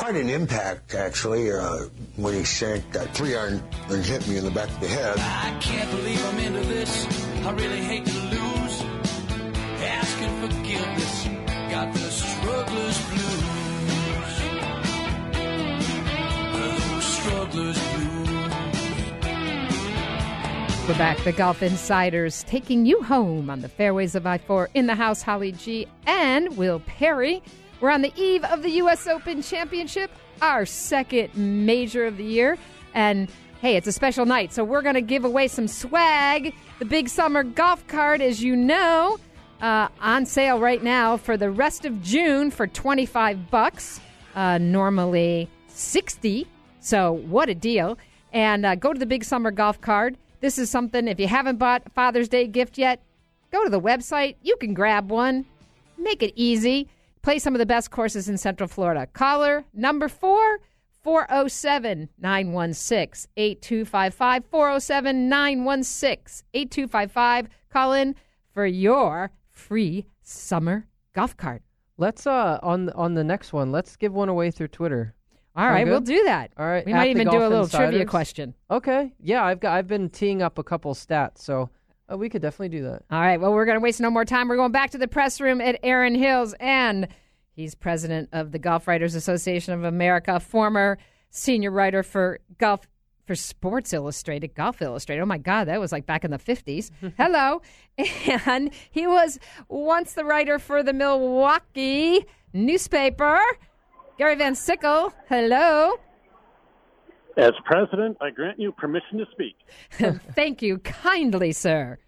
quite an impact, actually, uh, when he sank that three iron and hit me in the back of the head. I can't believe I'm into this. I really hate to lose. Asking forgiveness. Got the struggler's blues. The struggler's blues. We're back. The Golf Insiders taking you home on the fairways of I 4 in the house, Holly G and Will Perry. We're on the eve of the U.S. Open Championship, our second major of the year. And hey, it's a special night, so we're going to give away some swag. The Big Summer Golf Card, as you know, uh, on sale right now for the rest of June for 25 bucks, uh, normally 60. So what a deal. And uh, go to the Big Summer Golf Card. This is something, if you haven't bought a Father's Day gift yet, go to the website. You can grab one. Make it easy. Play some of the best courses in Central Florida. Caller number four, 407 916 8255. 407 916 8255. Call in for your free summer golf cart. Let's uh on on the next one. Let's give one away through Twitter. All right, we'll do that. All right, We at might even do a little trivia question. Okay. Yeah, I've got I've been teeing up a couple stats, so uh, we could definitely do that. All right. Well, we're going to waste no more time. We're going back to the press room at Erin Hills, and he's president of the Golf Writers Association of America, former senior writer for golf for Sports Illustrated, Golf Illustrated. Oh my God, that was like back in the fifties. Hello, and he was once the writer for the Milwaukee newspaper. Gary VanSickle. Hello. As president, I grant you permission to speak. Thank you kindly, sir.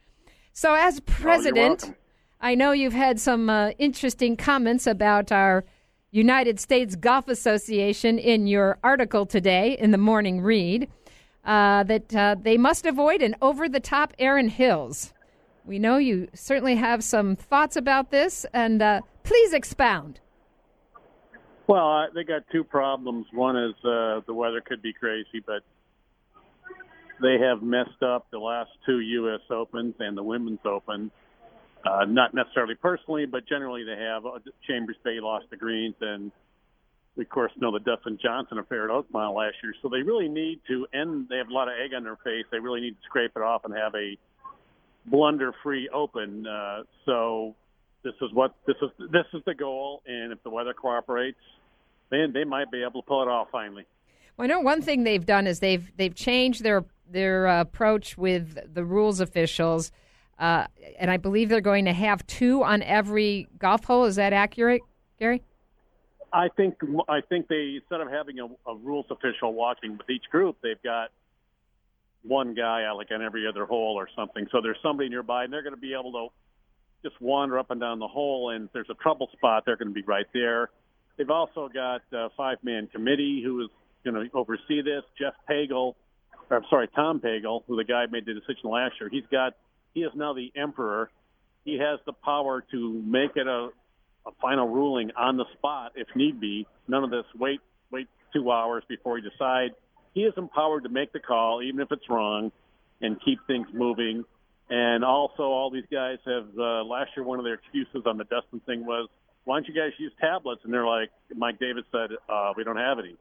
So, as president, welcome. I know you've had some uh, interesting comments about our United States Golf Association in your article today in the morning read uh, that uh, they must avoid an over the top Erin Hills. We know you certainly have some thoughts about this, and uh, please expound. Well, they got two problems. One is uh, the weather could be crazy, but they have messed up the last two U.S. Opens and the Women's Open. Uh, not necessarily personally, but generally they have. Uh, Chambers Bay lost the greens, and we of course know the Dustin Johnson affair at Oakmont last year. So they really need to end. They have a lot of egg on their face. They really need to scrape it off and have a blunder-free Open. Uh, so this is what this is. This is the goal, and if the weather cooperates, then they might be able to pull it off finally. Well, I know one thing they've done is they've they've changed their their uh, approach with the rules officials, uh, and I believe they're going to have two on every golf hole. Is that accurate, Gary? I think I think they instead of having a, a rules official watching with each group, they've got one guy like on every other hole or something. So there's somebody nearby, and they're going to be able to just wander up and down the hole. And if there's a trouble spot, they're going to be right there. They've also got a five-man committee who is going to oversee this. Jeff Pagel, or I'm sorry, Tom Pagel, who the guy made the decision last year. He's got he is now the emperor. He has the power to make it a a final ruling on the spot if need be. None of this wait wait two hours before you decide. He is empowered to make the call, even if it's wrong, and keep things moving. And also, all these guys have uh, last year. One of their excuses on the Dustin thing was, "Why don't you guys use tablets?" And they're like, Mike Davis said, uh, "We don't have any."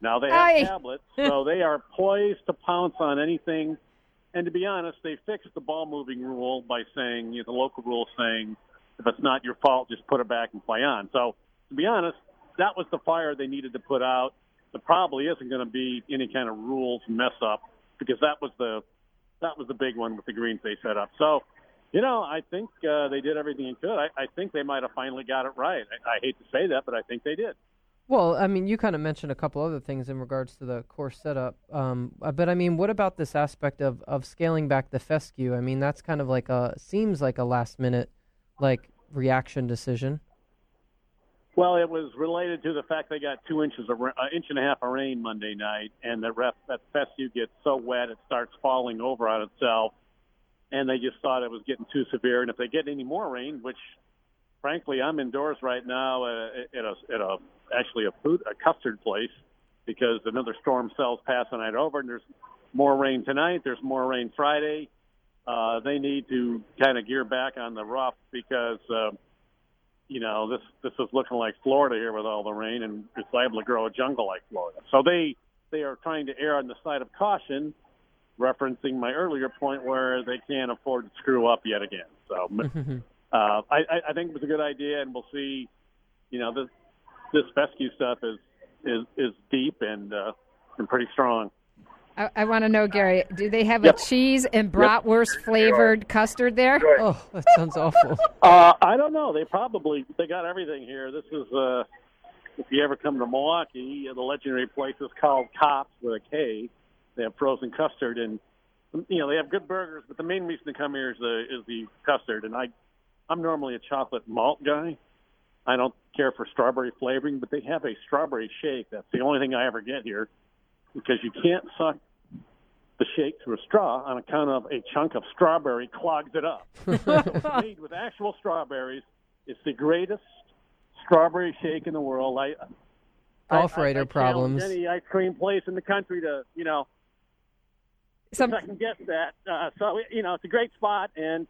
Now they have Aye. tablets, so they are poised to pounce on anything. And to be honest, they fixed the ball moving rule by saying you know, the local rule saying if it's not your fault, just put it back and play on. So to be honest, that was the fire they needed to put out. There probably isn't going to be any kind of rules mess up because that was the that was the big one with the greens they set up. So, you know, I think uh, they did everything they could. I, I think they might have finally got it right. I, I hate to say that, but I think they did. Well, I mean, you kind of mentioned a couple other things in regards to the course setup. Um, uh, but I mean, what about this aspect of, of scaling back the fescue? I mean, that's kind of like a seems like a last minute like reaction decision. Well, it was related to the fact they got two inches of uh, inch and a half of rain Monday night, and the ref that fescue gets so wet it starts falling over on itself, and they just thought it was getting too severe. And if they get any more rain, which frankly I'm indoors right now uh, at a at a actually a food a custard place because another storm cell's passing right over, and there's more rain tonight. There's more rain Friday. Uh, they need to kind of gear back on the rough because. Uh, you know, this this is looking like Florida here with all the rain, and it's liable to grow a jungle like Florida. So they they are trying to err on the side of caution, referencing my earlier point where they can't afford to screw up yet again. So uh, I, I think it was a good idea, and we'll see. You know, this this fescue stuff is is is deep and uh, and pretty strong. I, I want to know, Gary, do they have Yep. a cheese and bratwurst flavored custard there? Oh, that sounds awful. Uh, I don't know. They probably they got everything here. This is uh, if you ever come to Milwaukee, the legendary place is called Kopp's with a K. They have frozen custard, and you know they have good burgers. But the main reason to come here is the is the custard. And I, I'm normally a chocolate malt guy. I don't care for strawberry flavoring, but they have a strawberry shake. That's the only thing I ever get here because you can't suck the shake through a straw on account of a chunk of strawberry clogs it up. it's made with actual strawberries. It's the greatest strawberry shake in the world. I Golf I- I- I problems. Any ice cream place in the country to you know Some, second guess that. Uh, so you know it's a great spot, and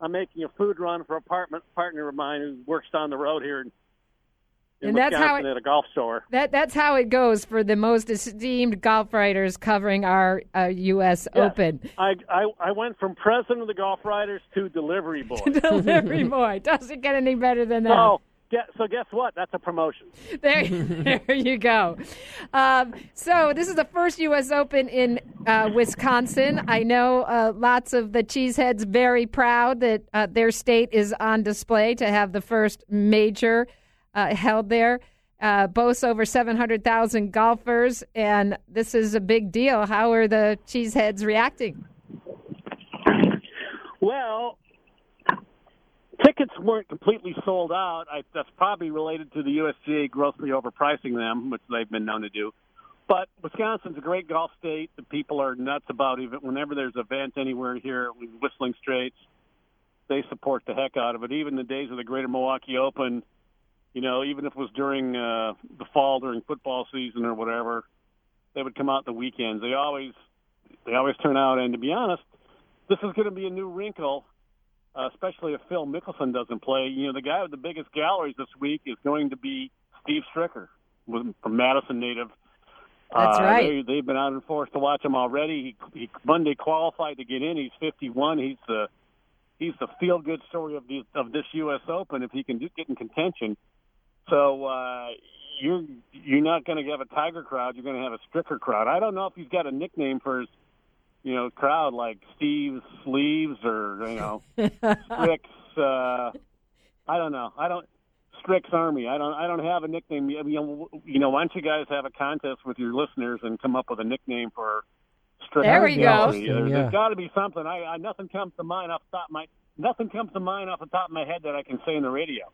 I'm making a food run for a apartment partner of mine who works down the road here in, in And that's how it- at a golf store. that that's how it goes for the most esteemed golf writers covering our uh, U.S. Yes. Open. I, I I went from president of the golf writers to delivery boy. Delivery boy doesn't get any better than that. so, so guess what? That's a promotion. There, there you go. Um, so this is the first U.S. Open in uh, Wisconsin. I know uh, lots of the cheeseheads very proud that uh, their state is on display to have the first major uh, held there. Uh, boasts over 700,000 golfers, and this is a big deal. How are the cheeseheads reacting? Well, tickets weren't completely sold out. I, that's probably related to the USGA grossly overpricing them, which they've been known to do. But Wisconsin's a great golf state. The people are nuts about even whenever there's an event anywhere here, with Whistling Straits, they support the heck out of it. Even the days of the Greater Milwaukee Open, you know, even if it was during uh, the fall during football season or whatever, they would come out the weekends. They always they always turn out. And to be honest, this is going to be a new wrinkle, uh, especially if Phil Mickelson doesn't play. You know, the guy with the biggest galleries this week is going to be Steve Stricker from Madison native. That's uh, right. They, they've been out and forced to watch him already. He, he Monday qualified to get in. He's 51. He's the he's the feel good story of the of this U.S. Open if he can do, get in contention. So uh, you're you're not going to have a Tiger crowd. You're going to have a Stricker crowd. I don't know if he's got a nickname for his you know crowd like Steve's Sleeves or you know Strick's. Uh, I don't know. I don't. Strick's Army. I don't. I don't have a nickname. You know, you know. Why don't you guys have a contest with your listeners and come up with a nickname for Strick? There we Army? go. There's, Yeah. there's got to be something. I, I nothing comes to mind off the top of my nothing comes to mind off the top of my head that I can say in the radio.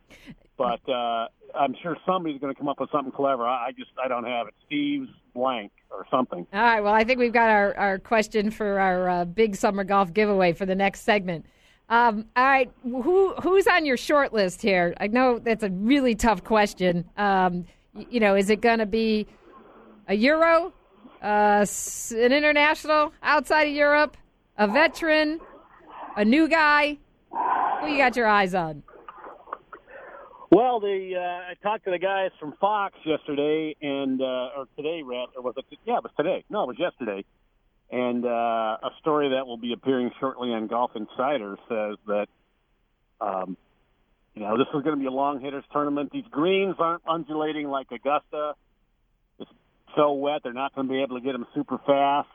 But uh, I'm sure somebody's going to come up with something clever. I, just I don't have it. Steve's blank or something. All right. Well, I think we've got our, our question for our uh, big summer golf giveaway for the next segment. Um, all right. Who who's on your short list here? I know that's a really tough question. Um, you know, is it going to be a Euro, uh, an international outside of Europe, a veteran, a new guy? Who you got your eyes on? Well, the uh, I talked to the guys from Fox yesterday, and uh, or today, Rat, or was it? Yeah, it was today. No, it was yesterday. And uh, a story that will be appearing shortly on Golf Insider says that, um, you know, this is going to be a long hitters tournament. These greens aren't undulating like Augusta. It's so wet; they're not going to be able to get them super fast.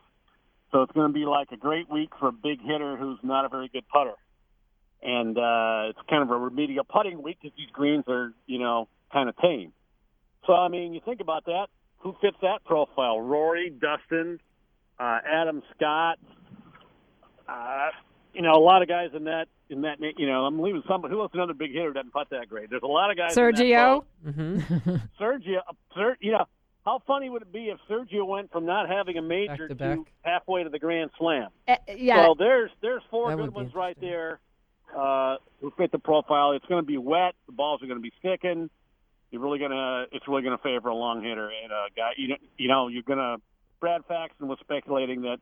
So it's going to be like a great week for a big hitter who's not a very good putter and uh, it's kind of a remedial putting week because these greens are, you know, kind of tame. So I mean, you think about that. Who fits that profile? Rory, Dustin, uh, Adam Scott. Uh, you know, a lot of guys in that in that. You know, I'm leaving somebody who else another big hitter doesn't putt that great. There's a lot of guys. in that Sergio? boat. hmm Sergio, uh, Ser, you know, how funny would it be if Sergio went from not having a major Back to back. halfway to the Grand Slam? Uh, yeah. Well, there's there's four That good ones right there uh, who fit the profile. It's going to be wet. The balls are going to be sticking. You're really going to. It's really going to favor a long hitter and a guy. You know, you know, you're going to. Brad Faxon was speculating that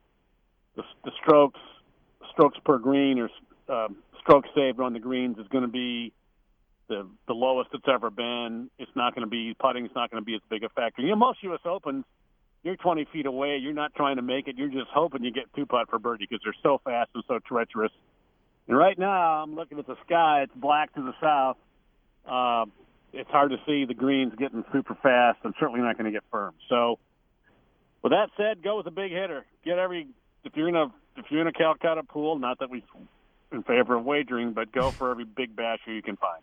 the, the strokes strokes per green or um, strokes saved on the greens is going to be the the lowest it's ever been. It's not going to be putting's not going to be as big a factor. You know, most U.S. Opens, you're 20 feet away. You're not trying to make it. You're just hoping you get two putt for birdie because they're so fast and so treacherous. And right now, I'm looking at the sky. It's black to the south. Uh, it's hard to see the greens getting super fast, and certainly not going to get firm. So, with that said, go with a big hitter. Get every if you're in a if you're in a Calcutta pool. Not that we in favor of wagering, but go for every big basher you can find.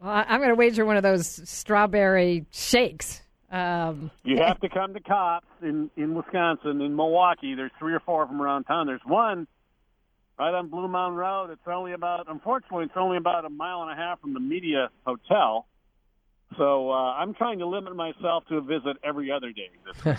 Well, I- I'm going to wager one of those strawberry shakes. Um, You have to come to Kopp's in in Wisconsin, in Milwaukee. There's three or four of them around town. There's one right on Bluemound Road. It's only about, unfortunately, it's only about a mile and a half from the Media Hotel. So uh, I'm trying to limit myself to a visit every other day.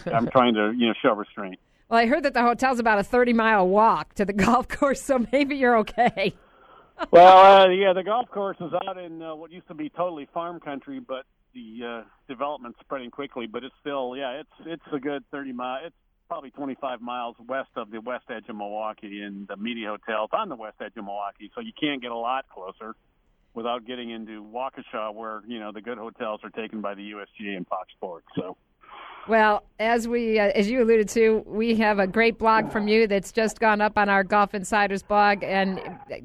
I'm trying to, you know, show restraint. well, I heard that the hotel's about a 30 mile walk to the golf course, so maybe you're okay. well, uh, yeah, the golf course is out in uh, what used to be totally farm country, but the uh, development's spreading quickly. But it's still, yeah, it's it's a good 30 mile. It's probably 25 miles west of the west edge of Milwaukee, and the Media Hotel's on the west edge of Milwaukee, so you can't get a lot closer without getting into Waukesha, where you know the good hotels are taken by the USGA and Fox Sports. So. Well, as we, uh, as you alluded to, we have a great blog from you that's just gone up on our Golf Insiders blog. And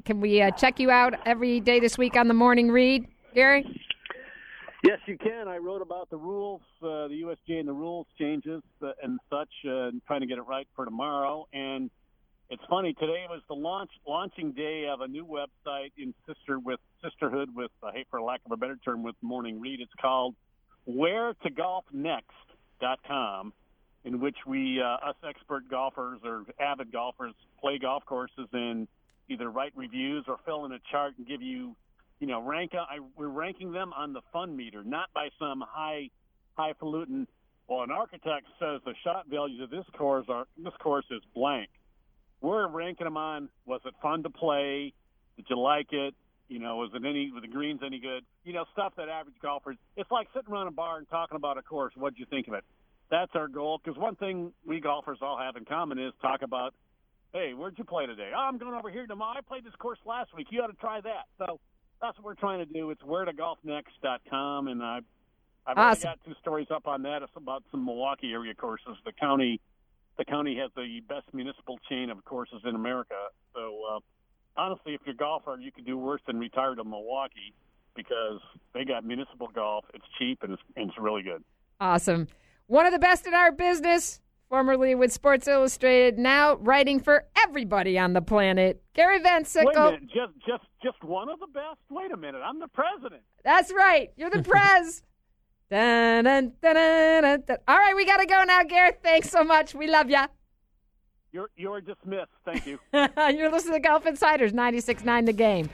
can we uh, check you out every day this week on the morning read, Gary? Yes, you can. I wrote about the rules, uh, the USGA and the rules changes uh, and such, uh, and trying to get it right for tomorrow. And it's funny today was the launch launching day of a new website in sister with sisterhood with I hate for lack of a better term with Morning Read. It's called Where to Golf Next dot com, in which we uh, us expert golfers or avid golfers play golf courses and either write reviews or fill in a chart and give you you know, rank. Uh, I, we're ranking them on the fun meter, not by some high, highfalutin. Well, an architect says the shot values of this course are this course is blank. We're ranking them on was it fun to play? Did you like it? You know, was it any were the greens any good? You know, stuff that average golfers. It's like sitting around a bar and talking about a course. What'd you think of it? That's our goal. Because one thing we golfers all have in common is talk about, hey, where'd you play today? Oh, I'm going over here tomorrow. I played this course last week. You ought to try that. So that's what we're trying to do. It's where to golfnext.com, and I, I've already Awesome. got two stories up on that. It's about some Milwaukee area courses. The county, the county has the best municipal chain of courses in America. So uh, honestly, if you're a golfer, you could do worse than retire to Milwaukee because they got municipal golf. It's cheap and it's, and it's really good. Awesome. One of the best in our business, formerly with Sports Illustrated, now writing for everybody on the planet. Gary Van Wait a minute, just just just one of the best. Wait a minute, I'm the president. That's right. You're the prez. dun, dun, dun. All right, we got to go now, Gareth. Thanks so much. We love ya. You're you're dismissed. Thank you. You're listening to Golf Insiders 96.9 The Game.